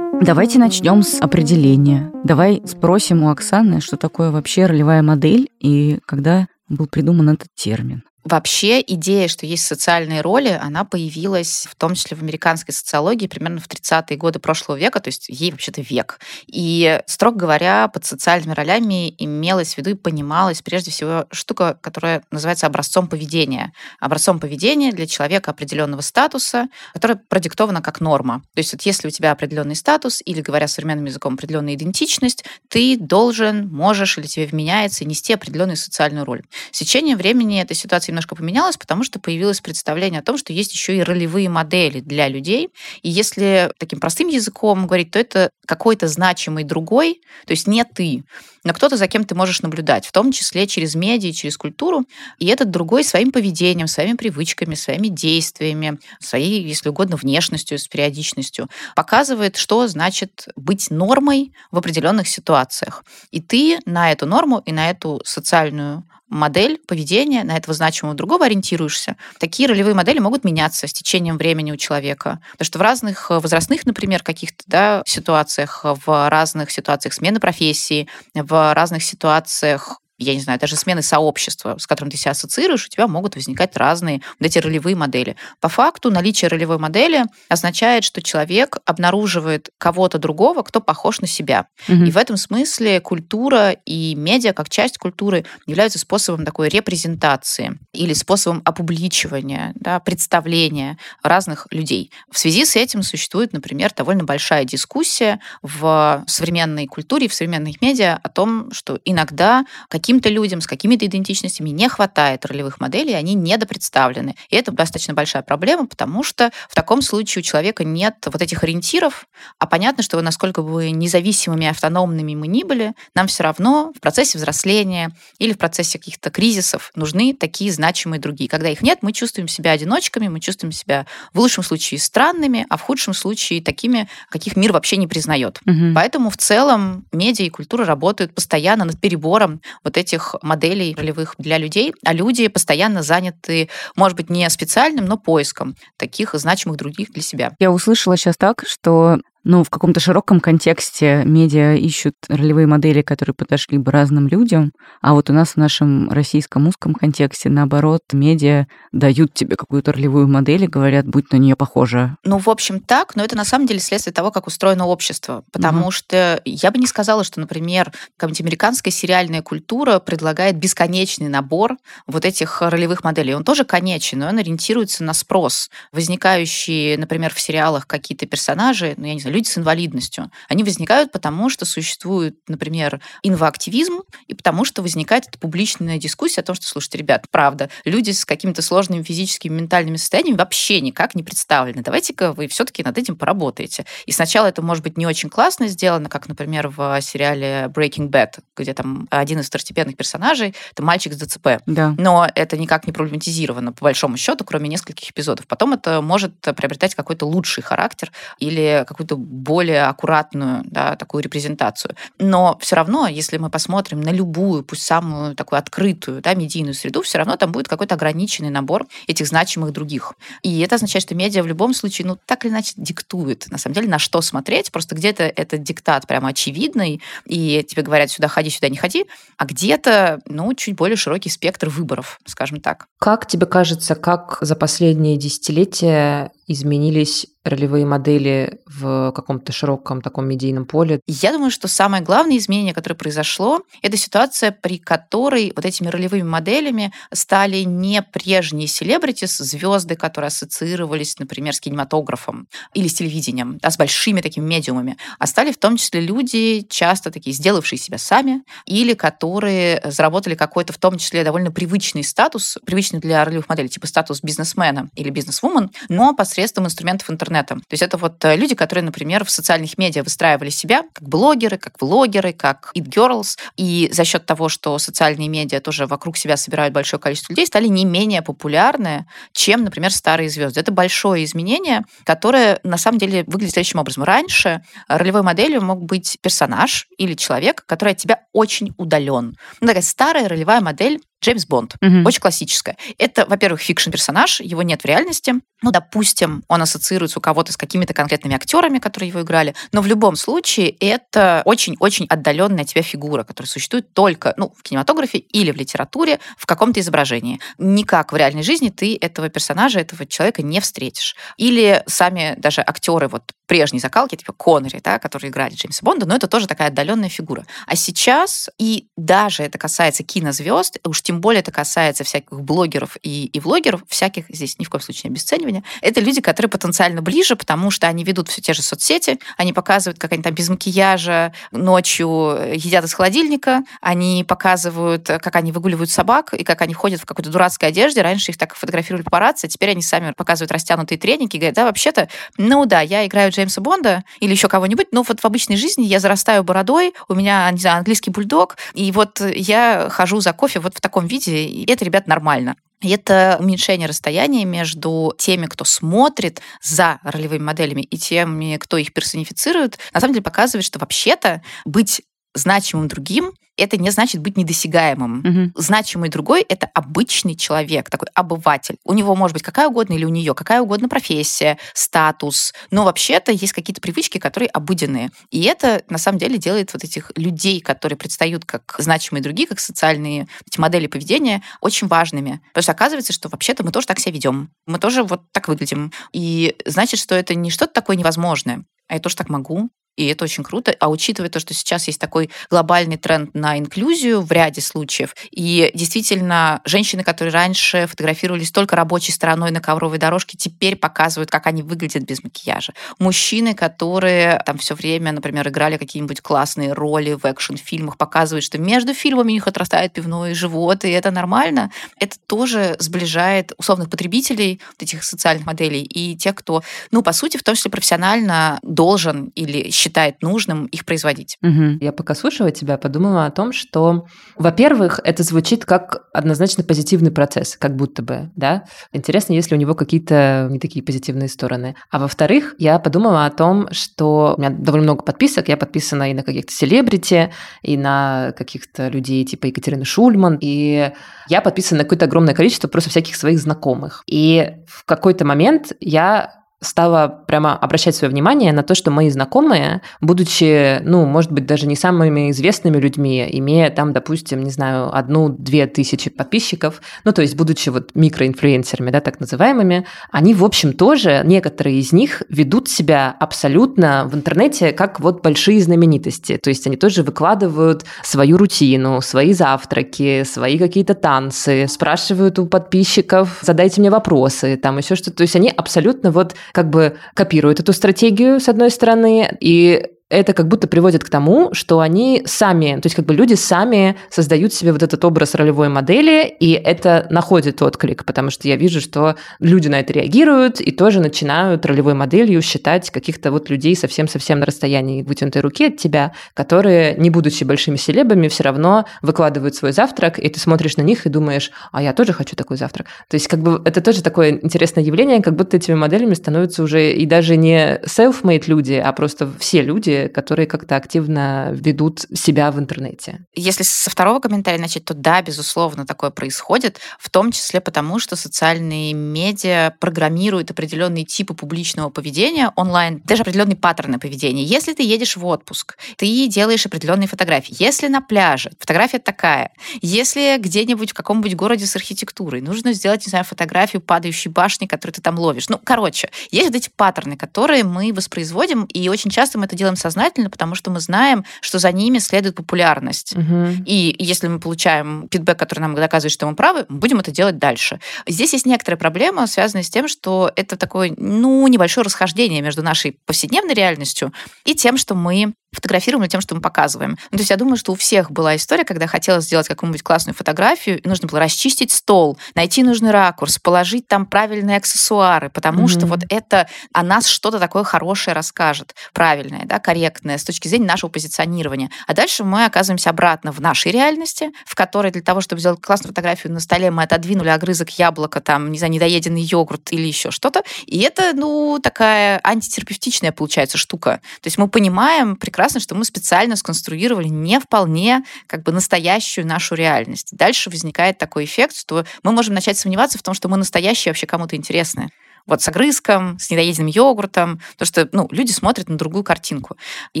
Давайте начнем с определения. Давай спросим у Оксаны, что такое вообще ролевая модель и когда был придуман этот термин. Вообще идея, что есть социальные роли, она появилась в том числе в американской социологии примерно в 30-е годы прошлого века, то есть ей вообще-то век. И, строго говоря, под социальными ролями имелось в виду и понималась прежде всего штука, которая называется образцом поведения. Образцом поведения для человека определенного статуса, которая продиктована как норма. То есть вот если у тебя определенный статус или, говоря современным языком, определенная идентичность, ты должен, можешь или тебе вменяется нести определенную социальную роль. С течением времени эта ситуация немножко поменялось, потому что появилось представление о том, что есть еще и ролевые модели для людей. И если таким простым языком говорить, то это какой-то значимый другой, то есть не ты, но кто-то, за кем ты можешь наблюдать, в том числе через медиа, через культуру. И этот другой своим поведением, своими привычками, своими действиями, своей, если угодно, внешностью, с периодичностью показывает, что значит быть нормой в определенных ситуациях. И ты на эту норму и на эту социальную модель поведения, на этого значимого другого ориентируешься. Такие ролевые модели могут меняться с течением времени у человека. Потому что в разных э, возрастных, например, каких-то да, ситуациях, в разных ситуациях смены профессии, в разных ситуациях я не знаю, даже смены сообщества, с которым ты себя ассоциируешь, у тебя могут возникать разные вот эти ролевые модели. По факту наличие ролевой модели означает, что человек обнаруживает кого-то другого, кто похож на себя. Угу. И в этом смысле культура и медиа, как часть культуры, являются способом такой репрезентации или способом опубличивания, да, представления разных людей. В связи с этим существует, например, довольно большая дискуссия в современной культуре, в современных медиа о том, что иногда какие каким-то людям с какими-то идентичностями не хватает ролевых моделей, они недопредставлены. И это достаточно большая проблема, потому что в таком случае у человека нет вот этих ориентиров, а понятно, что насколько бы независимыми, автономными мы ни были, нам все равно в процессе взросления или в процессе каких-то кризисов нужны такие значимые другие. Когда их нет, мы чувствуем себя одиночками, мы чувствуем себя в лучшем случае странными, а в худшем случае такими, каких мир вообще не признает. Угу. Поэтому в целом медиа и культура работают постоянно над перебором вот этих моделей ролевых для людей, а люди постоянно заняты, может быть, не специальным, но поиском таких значимых других для себя. Я услышала сейчас так, что ну, в каком-то широком контексте медиа ищут ролевые модели, которые подошли бы разным людям, а вот у нас в нашем российском узком контексте, наоборот, медиа дают тебе какую-то ролевую модель и говорят, будь на нее похожа. Ну, в общем, так, но это на самом деле следствие того, как устроено общество, потому угу. что я бы не сказала, что, например, какая-нибудь американская сериальная культура предлагает бесконечный набор вот этих ролевых моделей. Он тоже конечен, но он ориентируется на спрос. Возникающие, например, в сериалах какие-то персонажи, ну, я не знаю, люди с инвалидностью. Они возникают потому, что существует, например, инвоактивизм, и потому что возникает эта публичная дискуссия о том, что, слушайте, ребят, правда, люди с какими-то сложными физическими и ментальными состояниями вообще никак не представлены. Давайте-ка вы все-таки над этим поработаете. И сначала это может быть не очень классно сделано, как, например, в сериале Breaking Bad, где там один из второстепенных персонажей — это мальчик с ДЦП. Да. Но это никак не проблематизировано, по большому счету, кроме нескольких эпизодов. Потом это может приобретать какой-то лучший характер или какую-то более аккуратную да, такую репрезентацию. Но все равно, если мы посмотрим на любую, пусть самую такую открытую да, медийную среду, все равно там будет какой-то ограниченный набор этих значимых других. И это означает, что медиа в любом случае, ну, так или иначе, диктует, на самом деле, на что смотреть. Просто где-то этот диктат прямо очевидный, и тебе говорят, сюда ходи, сюда не ходи, а где-то, ну, чуть более широкий спектр выборов, скажем так. Как тебе кажется, как за последние десятилетия изменились ролевые модели в каком-то широком таком медийном поле? Я думаю, что самое главное изменение, которое произошло, это ситуация, при которой вот этими ролевыми моделями стали не прежние селебритис, звезды, которые ассоциировались, например, с кинематографом или с телевидением, а с большими такими медиумами, а стали в том числе люди, часто такие сделавшие себя сами, или которые заработали какой-то в том числе довольно привычный статус, привычный для ролевых моделей, типа статус бизнесмена или бизнесвумен, но посредством посредством инструментов интернета. То есть это вот э, люди, которые, например, в социальных медиа выстраивали себя как блогеры, как влогеры, как it girls, и за счет того, что социальные медиа тоже вокруг себя собирают большое количество людей, стали не менее популярны, чем, например, старые звезды. Это большое изменение, которое на самом деле выглядит следующим образом. Раньше ролевой моделью мог быть персонаж или человек, который от тебя очень удален. Ну, такая старая ролевая модель Джеймс Бонд. Угу. Очень классическая. Это, во-первых, фикшн-персонаж, его нет в реальности. Ну, допустим, он ассоциируется у кого-то с какими-то конкретными актерами, которые его играли. Но в любом случае это очень-очень отдаленная от тебя фигура, которая существует только ну, в кинематографе или в литературе в каком-то изображении. Никак в реальной жизни ты этого персонажа, этого человека не встретишь. Или сами даже актеры вот прежней закалки, типа Коннери, да, которые играли Джеймса Бонда, но это тоже такая отдаленная фигура. А сейчас, и даже это касается кинозвезд, уж тем более это касается всяких блогеров и, и влогеров, всяких здесь ни в коем случае не обесценивания, это люди, которые потенциально ближе, потому что они ведут все те же соцсети, они показывают, как они там без макияжа ночью едят из холодильника, они показывают, как они выгуливают собак и как они ходят в какой-то дурацкой одежде. Раньше их так фотографировали папарацци, а теперь они сами показывают растянутые треники и говорят, да, вообще-то, ну да, я играю Джеймса Бонда или еще кого-нибудь, но вот в обычной жизни я зарастаю бородой, у меня, не знаю, английский бульдог, и вот я хожу за кофе вот в таком виде, и это, ребят, нормально. И это уменьшение расстояния между теми, кто смотрит за ролевыми моделями, и теми, кто их персонифицирует, на самом деле показывает, что вообще-то быть значимым другим это не значит быть недосягаемым. Угу. Значимый другой — это обычный человек, такой обыватель. У него может быть какая угодно или у нее какая угодно профессия, статус, но вообще-то есть какие-то привычки, которые обыденные. И это на самом деле делает вот этих людей, которые предстают как значимые другие, как социальные эти модели поведения, очень важными. Потому что оказывается, что вообще-то мы тоже так себя ведем. Мы тоже вот так выглядим. И значит, что это не что-то такое невозможное, а я тоже так могу, и это очень круто. А учитывая то, что сейчас есть такой глобальный тренд на инклюзию в ряде случаев, и действительно женщины, которые раньше фотографировались только рабочей стороной на ковровой дорожке, теперь показывают, как они выглядят без макияжа. Мужчины, которые там все время, например, играли какие-нибудь классные роли в экшн-фильмах, показывают, что между фильмами у них отрастает пивной живот, и это нормально. Это тоже сближает условных потребителей этих социальных моделей и тех, кто, ну, по сути, в том числе профессионально должен или считает нужным их производить. Угу. Я пока слушала тебя, подумала о том, что, во-первых, это звучит как однозначно позитивный процесс, как будто бы, да. Интересно, если у него какие-то не такие позитивные стороны. А во-вторых, я подумала о том, что у меня довольно много подписок, я подписана и на каких-то селебрити, и на каких-то людей типа Екатерины Шульман, и я подписана на какое-то огромное количество просто всяких своих знакомых. И в какой-то момент я стала прямо обращать свое внимание на то, что мои знакомые, будучи, ну, может быть, даже не самыми известными людьми, имея там, допустим, не знаю, одну-две тысячи подписчиков, ну, то есть будучи вот микроинфлюенсерами, да, так называемыми, они, в общем, тоже, некоторые из них ведут себя абсолютно в интернете как вот большие знаменитости. То есть они тоже выкладывают свою рутину, свои завтраки, свои какие-то танцы, спрашивают у подписчиков, задайте мне вопросы, там еще что-то. То есть они абсолютно вот как бы копируют эту стратегию, с одной стороны, и это как будто приводит к тому, что они сами, то есть как бы люди сами создают себе вот этот образ ролевой модели, и это находит отклик, потому что я вижу, что люди на это реагируют и тоже начинают ролевой моделью считать каких-то вот людей совсем-совсем на расстоянии вытянутой руки от тебя, которые, не будучи большими селебами, все равно выкладывают свой завтрак, и ты смотришь на них и думаешь, а я тоже хочу такой завтрак. То есть как бы это тоже такое интересное явление, как будто этими моделями становятся уже и даже не self-made люди, а просто все люди, которые как-то активно ведут себя в интернете. Если со второго комментария начать, то да, безусловно, такое происходит, в том числе потому, что социальные медиа программируют определенные типы публичного поведения онлайн, даже определенные паттерны поведения. Если ты едешь в отпуск, ты делаешь определенные фотографии. Если на пляже, фотография такая. Если где-нибудь в каком-нибудь городе с архитектурой, нужно сделать, не знаю, фотографию падающей башни, которую ты там ловишь. Ну, короче, есть вот эти паттерны, которые мы воспроизводим, и очень часто мы это делаем сознательно, потому что мы знаем, что за ними следует популярность. Угу. И если мы получаем фидбэк, который нам доказывает, что мы правы, мы будем это делать дальше. Здесь есть некоторая проблема, связанная с тем, что это такое, ну, небольшое расхождение между нашей повседневной реальностью и тем, что мы фотографируем тем, что мы показываем. Ну, то есть я думаю, что у всех была история, когда хотелось сделать какую-нибудь классную фотографию, и нужно было расчистить стол, найти нужный ракурс, положить там правильные аксессуары, потому mm-hmm. что вот это о нас что-то такое хорошее расскажет, правильное, да, корректное с точки зрения нашего позиционирования. А дальше мы оказываемся обратно в нашей реальности, в которой для того, чтобы сделать классную фотографию на столе, мы отодвинули огрызок яблока, там, не знаю, недоеденный йогурт или еще что-то. И это, ну, такая антитерапевтичная получается штука. То есть мы понимаем прекрасно, что мы специально сконструировали не вполне как бы настоящую нашу реальность. Дальше возникает такой эффект, что мы можем начать сомневаться в том, что мы настоящие вообще кому-то интересны вот с огрызком, с недоеденным йогуртом, потому что ну, люди смотрят на другую картинку. И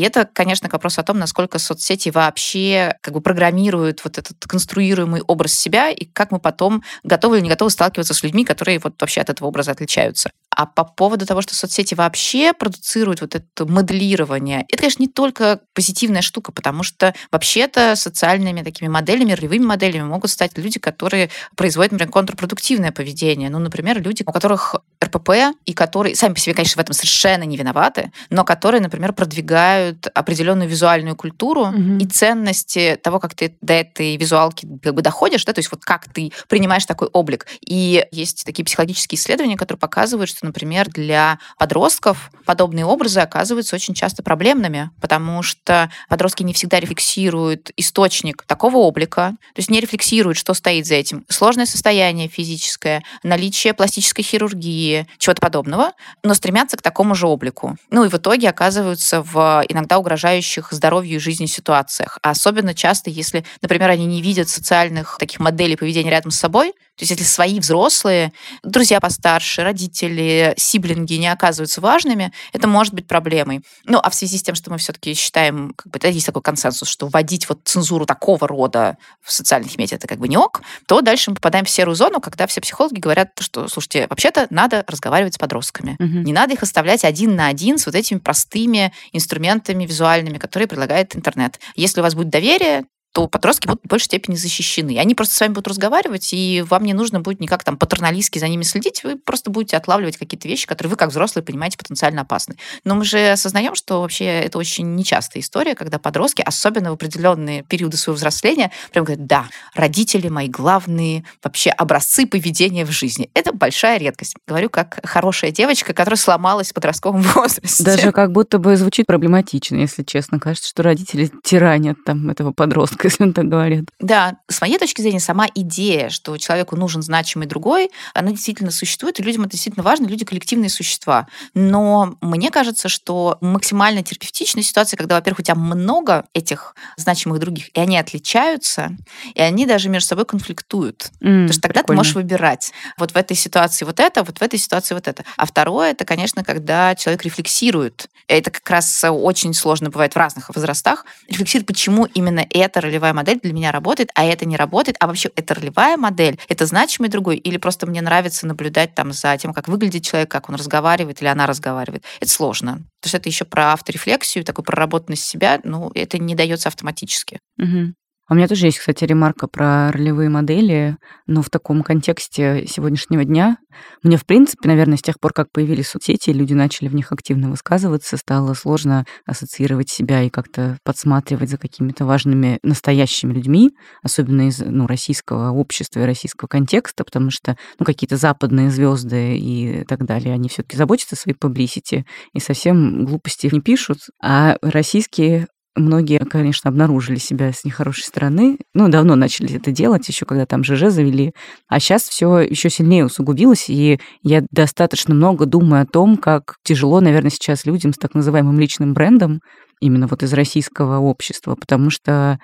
это, конечно, к вопросу о том, насколько соцсети вообще как бы программируют вот этот конструируемый образ себя, и как мы потом готовы или не готовы сталкиваться с людьми, которые вот вообще от этого образа отличаются. А по поводу того, что соцсети вообще продуцируют вот это моделирование, это, конечно, не только позитивная штука, потому что вообще-то социальными такими моделями, ролевыми моделями могут стать люди, которые производят, например, контрпродуктивное поведение. Ну, например, люди, у которых РПП, и которые сами по себе, конечно, в этом совершенно не виноваты, но которые, например, продвигают определенную визуальную культуру угу. и ценности того, как ты до этой визуалки как бы доходишь, да, то есть вот как ты принимаешь такой облик. И есть такие психологические исследования, которые показывают, что, например, для подростков подобные образы оказываются очень часто проблемными, потому что подростки не всегда рефлексируют источник такого облика, то есть не рефлексируют, что стоит за этим. Сложное состояние физическое, наличие пластической хирургии, чего-то подобного, но стремятся к такому же облику. Ну и в итоге оказываются в иногда угрожающих здоровью и жизни ситуациях. А особенно часто, если, например, они не видят социальных таких моделей поведения рядом с собой, то есть если свои взрослые, друзья постарше, родители, сиблинги не оказываются важными, это может быть проблемой. Ну, а в связи с тем, что мы все-таки считаем, как бы, да, есть такой консенсус, что вводить вот цензуру такого рода в социальных медиа это как бы не ок, то дальше мы попадаем в серую зону, когда все психологи говорят, что, слушайте, вообще-то надо разговаривать с подростками. Угу. Не надо их оставлять один на один с вот этими простыми инструментами визуальными, которые предлагает интернет. Если у вас будет доверие, то подростки будут в большей степени защищены. Они просто с вами будут разговаривать, и вам не нужно будет никак там патерналистски за ними следить, вы просто будете отлавливать какие-то вещи, которые вы как взрослые понимаете потенциально опасны. Но мы же осознаем, что вообще это очень нечастая история, когда подростки, особенно в определенные периоды своего взросления, прям говорят, да, родители мои главные вообще образцы поведения в жизни. Это большая редкость. Говорю как хорошая девочка, которая сломалась в подростковом возрасте. Даже как будто бы звучит проблематично, если честно. Кажется, что родители тиранят там этого подростка если он так говорит. Да, с моей точки зрения, сама идея, что человеку нужен значимый другой, она действительно существует, и людям это действительно важно, люди коллективные существа. Но мне кажется, что максимально терапевтичная ситуация, когда, во-первых, у тебя много этих значимых других, и они отличаются, и они даже между собой конфликтуют. Mm, Потому что тогда прикольно. ты можешь выбирать. Вот в этой ситуации вот это, вот в этой ситуации вот это. А второе, это, конечно, когда человек рефлексирует. Это как раз очень сложно бывает в разных возрастах. Рефлексирует, почему именно это ролевая модель для меня работает, а это не работает, а вообще это ролевая модель, это значимый другой, или просто мне нравится наблюдать там за тем, как выглядит человек, как он разговаривает или она разговаривает. Это сложно. То есть это еще про авторефлексию, такую проработанность себя, ну, это не дается автоматически. Угу. У меня тоже есть, кстати, ремарка про ролевые модели, но в таком контексте сегодняшнего дня. Мне, в принципе, наверное, с тех пор, как появились соцсети, люди начали в них активно высказываться, стало сложно ассоциировать себя и как-то подсматривать за какими-то важными настоящими людьми, особенно из ну, российского общества и российского контекста, потому что ну, какие-то западные звезды и так далее, они все-таки заботятся о своей публисити и совсем глупости не пишут, а российские Многие, конечно, обнаружили себя с нехорошей стороны. Ну, давно начали это делать, еще когда там ЖЖ завели. А сейчас все еще сильнее усугубилось, и я достаточно много думаю о том, как тяжело, наверное, сейчас людям с так называемым личным брендом, именно вот из российского общества, потому что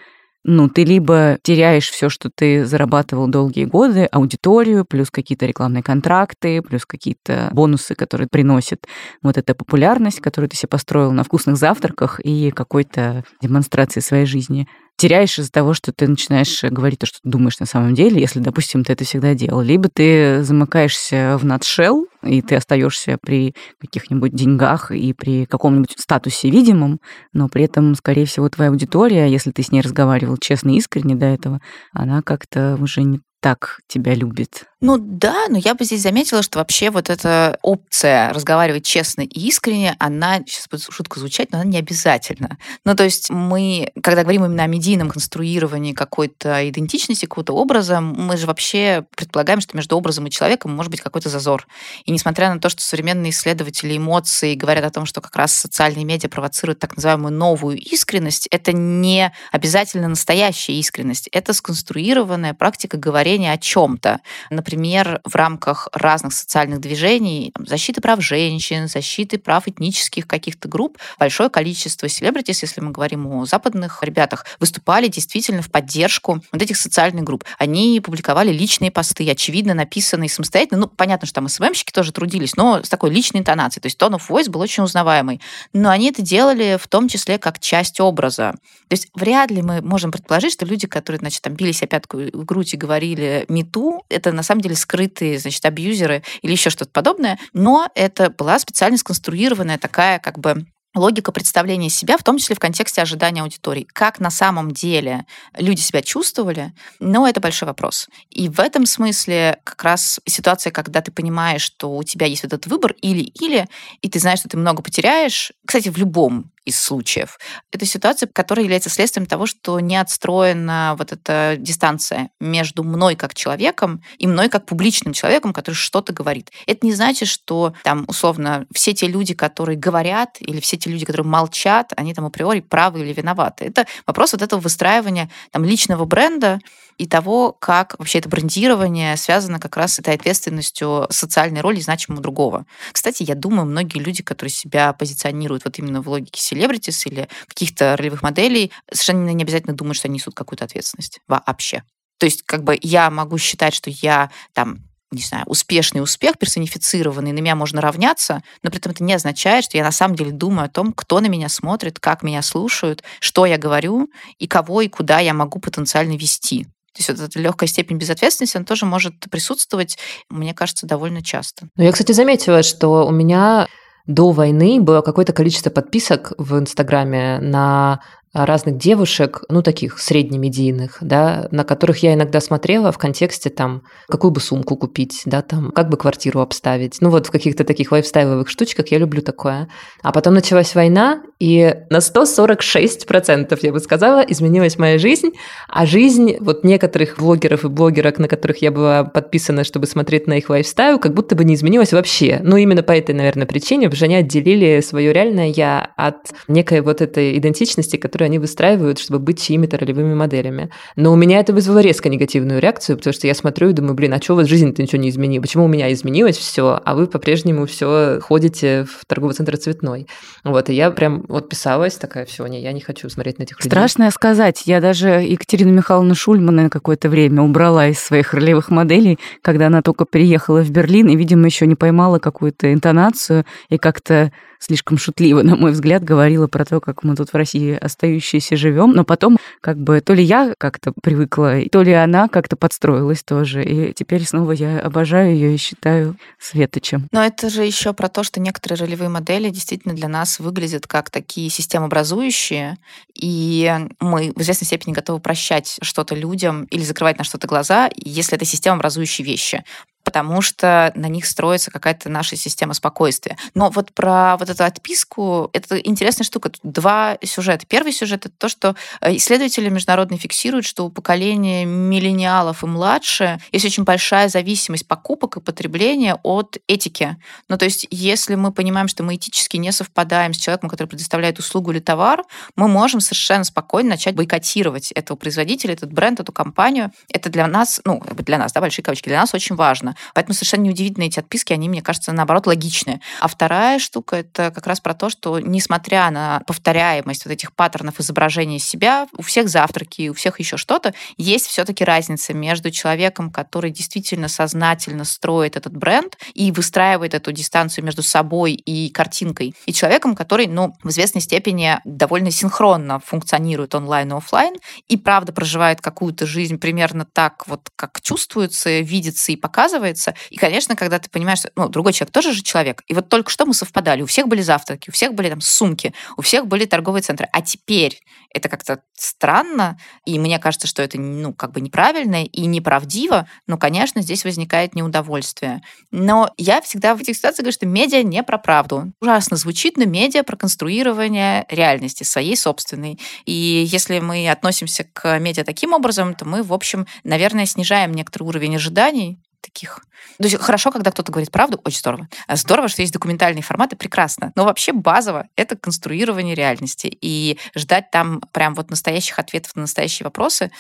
ну, ты либо теряешь все, что ты зарабатывал долгие годы, аудиторию, плюс какие-то рекламные контракты, плюс какие-то бонусы, которые приносят вот эта популярность, которую ты себе построил на вкусных завтраках и какой-то демонстрации своей жизни теряешь из-за того, что ты начинаешь говорить то, что ты думаешь на самом деле, если, допустим, ты это всегда делал. Либо ты замыкаешься в надшел, и ты остаешься при каких-нибудь деньгах и при каком-нибудь статусе видимом, но при этом, скорее всего, твоя аудитория, если ты с ней разговаривал честно и искренне до этого, она как-то уже не так тебя любит. Ну да, но я бы здесь заметила, что вообще вот эта опция разговаривать честно и искренне, она, сейчас будет шутка звучать, но она не обязательна. Ну то есть мы, когда говорим именно о медийном конструировании какой-то идентичности, какого-то образа, мы же вообще предполагаем, что между образом и человеком может быть какой-то зазор. И несмотря на то, что современные исследователи эмоций говорят о том, что как раз социальные медиа провоцируют так называемую новую искренность, это не обязательно настоящая искренность, это сконструированная практика говорения о чем-то например, в рамках разных социальных движений, защиты прав женщин, защиты прав этнических каких-то групп, большое количество селебритис, если мы говорим о западных ребятах, выступали действительно в поддержку вот этих социальных групп. Они публиковали личные посты, очевидно, написанные самостоятельно. Ну, понятно, что там СММщики тоже трудились, но с такой личной интонацией. То есть tone of voice был очень узнаваемый. Но они это делали в том числе как часть образа. То есть вряд ли мы можем предположить, что люди, которые, значит, там били себя пятку в грудь и говорили «мету», это на самом деле скрытые, значит, абьюзеры или еще что-то подобное, но это была специально сконструированная такая как бы логика представления себя, в том числе в контексте ожидания аудитории. Как на самом деле люди себя чувствовали, но это большой вопрос. И в этом смысле как раз ситуация, когда ты понимаешь, что у тебя есть этот выбор или-или, и ты знаешь, что ты много потеряешь, кстати, в любом из случаев. Это ситуация, которая является следствием того, что не отстроена вот эта дистанция между мной как человеком и мной как публичным человеком, который что-то говорит. Это не значит, что там условно все те люди, которые говорят, или все те люди, которые молчат, они там априори правы или виноваты. Это вопрос вот этого выстраивания там личного бренда, и того, как вообще это брендирование связано как раз с этой ответственностью социальной роли значимого другого. Кстати, я думаю, многие люди, которые себя позиционируют вот именно в логике селебритис или каких-то ролевых моделей, совершенно не обязательно думают, что они несут какую-то ответственность вообще. То есть как бы я могу считать, что я там не знаю, успешный успех персонифицированный, на меня можно равняться, но при этом это не означает, что я на самом деле думаю о том, кто на меня смотрит, как меня слушают, что я говорю и кого и куда я могу потенциально вести. То есть вот эта легкая степень безответственности, она тоже может присутствовать, мне кажется, довольно часто. Ну, я, кстати, заметила, что у меня до войны было какое-то количество подписок в Инстаграме на разных девушек, ну, таких среднемедийных, да, на которых я иногда смотрела в контексте там, какую бы сумку купить, да, там, как бы квартиру обставить. Ну, вот в каких-то таких лайфстайловых штучках я люблю такое. А потом началась война, и на 146%, я бы сказала, изменилась моя жизнь, а жизнь вот некоторых блогеров и блогерок, на которых я была подписана, чтобы смотреть на их лайфстайл, как будто бы не изменилась вообще. Ну, именно по этой, наверное, причине, потому что они отделили свое реальное я от некой вот этой идентичности, которая они выстраивают, чтобы быть чьими-то ролевыми моделями. Но у меня это вызвало резко негативную реакцию, потому что я смотрю и думаю, блин, а что у вас в жизни-то ничего не изменилось? Почему у меня изменилось все, а вы по-прежнему все ходите в торговый центр цветной? Вот, и я прям вот писалась такая, все, не, я не хочу смотреть на этих людей. Страшно сказать. Я даже Екатерину Михайловну Шульман на какое-то время убрала из своих ролевых моделей, когда она только переехала в Берлин и, видимо, еще не поймала какую-то интонацию и как-то слишком шутливо, на мой взгляд, говорила про то, как мы тут в России остающиеся живем, но потом как бы то ли я как-то привыкла, то ли она как-то подстроилась тоже, и теперь снова я обожаю ее и считаю светочем. Но это же еще про то, что некоторые ролевые модели действительно для нас выглядят как такие системообразующие, и мы в известной степени готовы прощать что-то людям или закрывать на что-то глаза, если это системообразующие вещи потому что на них строится какая-то наша система спокойствия. Но вот про вот эту отписку, это интересная штука. Тут два сюжета. Первый сюжет — это то, что э, исследователи международные фиксируют, что у поколения миллениалов и младше есть очень большая зависимость покупок и потребления от этики. Ну, то есть, если мы понимаем, что мы этически не совпадаем с человеком, который предоставляет услугу или товар, мы можем совершенно спокойно начать бойкотировать этого производителя, этот бренд, эту компанию. Это для нас, ну, для нас, да, большие кавычки, для нас очень важно. Поэтому совершенно неудивительно эти отписки, они, мне кажется, наоборот, логичные. А вторая штука — это как раз про то, что несмотря на повторяемость вот этих паттернов изображения себя, у всех завтраки, у всех еще что-то, есть все-таки разница между человеком, который действительно сознательно строит этот бренд и выстраивает эту дистанцию между собой и картинкой, и человеком, который, ну, в известной степени довольно синхронно функционирует онлайн и офлайн, и правда проживает какую-то жизнь примерно так, вот как чувствуется, видится и показывает, выстраивается. И, конечно, когда ты понимаешь, что ну, другой человек тоже же человек. И вот только что мы совпадали. У всех были завтраки, у всех были там сумки, у всех были торговые центры. А теперь это как-то странно, и мне кажется, что это ну, как бы неправильно и неправдиво, но, конечно, здесь возникает неудовольствие. Но я всегда в этих ситуациях говорю, что медиа не про правду. Ужасно звучит, но медиа про конструирование реальности своей собственной. И если мы относимся к медиа таким образом, то мы, в общем, наверное, снижаем некоторый уровень ожиданий таких. То есть хорошо, когда кто-то говорит правду, очень здорово. Здорово, что есть документальные форматы, прекрасно. Но вообще базово это конструирование реальности. И ждать там прям вот настоящих ответов на настоящие вопросы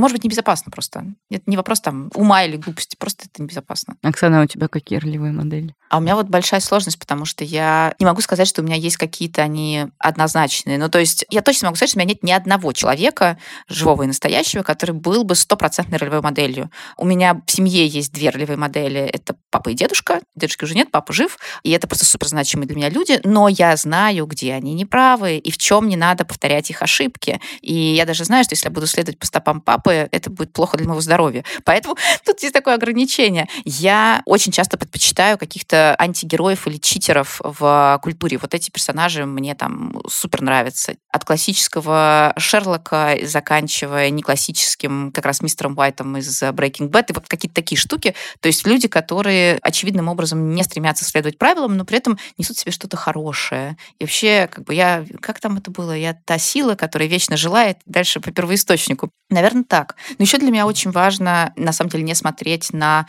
может быть, небезопасно просто. Это не вопрос там ума или глупости, просто это небезопасно. Оксана, а у тебя какие ролевые модели? А у меня вот большая сложность, потому что я не могу сказать, что у меня есть какие-то они однозначные. Ну, то есть я точно могу сказать, что у меня нет ни одного человека, живого и настоящего, который был бы стопроцентной ролевой моделью. У меня в семье есть две ролевые модели. Это папа и дедушка. Дедушки уже нет, папа жив. И это просто супер значимые для меня люди. Но я знаю, где они неправы и в чем не надо повторять их ошибки. И я даже знаю, что если я буду следовать по стопам папы, это будет плохо для моего здоровья. Поэтому тут есть такое ограничение. Я очень часто предпочитаю каких-то каких-то антигероев или читеров в культуре. Вот эти персонажи мне там супер нравятся. От классического Шерлока, заканчивая не классическим, как раз мистером Уайтом из Breaking Bad, и вот какие-то такие штуки. То есть люди, которые очевидным образом не стремятся следовать правилам, но при этом несут в себе что-то хорошее. И вообще, как бы я... Как там это было? Я та сила, которая вечно желает дальше по первоисточнику. Наверное, так. Но еще для меня очень важно, на самом деле, не смотреть на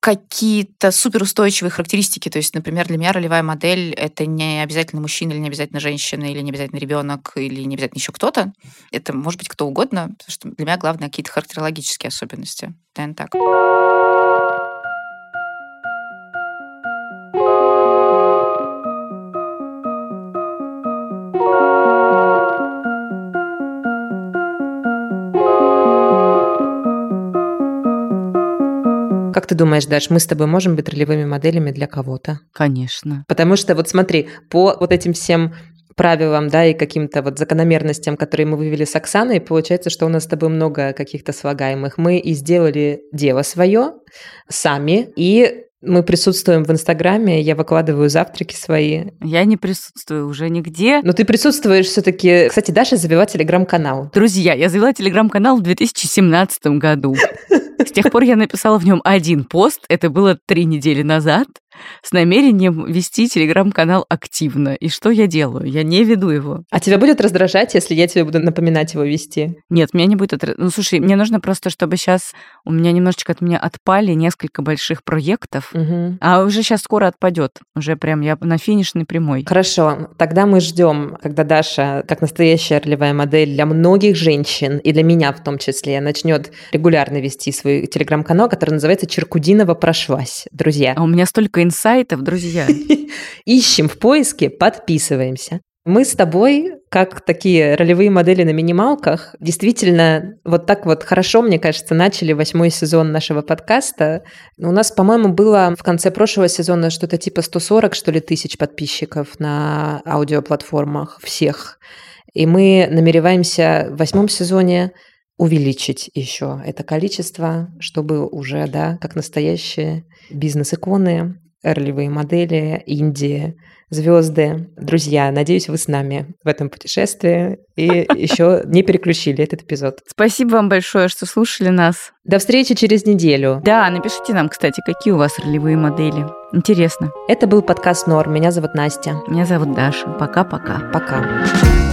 какие-то суперустойчивые характеристики. То есть, например, для меня ролевая модель — это не обязательно мужчина или не обязательно женщина, или не обязательно ребенок, или не обязательно еще кто-то. Это может быть кто угодно, потому что для меня главное какие-то характерологические особенности. Наверное, так. Ты думаешь, Даш, мы с тобой можем быть ролевыми моделями для кого-то? Конечно. Потому что вот смотри, по вот этим всем правилам, да, и каким-то вот закономерностям, которые мы вывели с Оксаной, получается, что у нас с тобой много каких-то слагаемых. Мы и сделали дело свое сами, и мы присутствуем в Инстаграме, я выкладываю завтраки свои. Я не присутствую уже нигде. Но ты присутствуешь все-таки. Кстати, Даша завела телеграм-канал. Друзья, я завела телеграм-канал в 2017 году. С тех пор я написала в нем один пост, это было три недели назад, с намерением вести телеграм-канал активно. И что я делаю? Я не веду его. А тебя будет раздражать, если я тебе буду напоминать его вести? Нет, меня не будет отра... Ну, слушай, мне нужно просто, чтобы сейчас у меня немножечко от меня отпали несколько больших проектов, угу. а уже сейчас скоро отпадет. Уже прям я на финишной прямой. Хорошо, тогда мы ждем, когда Даша, как настоящая ролевая модель для многих женщин, и для меня в том числе, начнет регулярно вести свой телеграм-канал, который называется «Черкудинова прошлась». Друзья. А у меня столько инсайтов, друзья. Ищем в поиске, подписываемся. Мы с тобой, как такие ролевые модели на минималках, действительно вот так вот хорошо, мне кажется, начали восьмой сезон нашего подкаста. У нас, по-моему, было в конце прошлого сезона что-то типа 140, что ли, тысяч подписчиков на аудиоплатформах всех. И мы намереваемся в восьмом сезоне увеличить еще это количество, чтобы уже, да, как настоящие бизнес-иконы, ролевые модели, Индии, звезды, друзья. Надеюсь, вы с нами в этом путешествии и еще не переключили этот эпизод. Спасибо вам большое, что слушали нас. До встречи через неделю. Да, напишите нам, кстати, какие у вас ролевые модели. Интересно. Это был подкаст Нор. Меня зовут Настя. Меня зовут Даша. Пока-пока. Пока. -пока. Пока.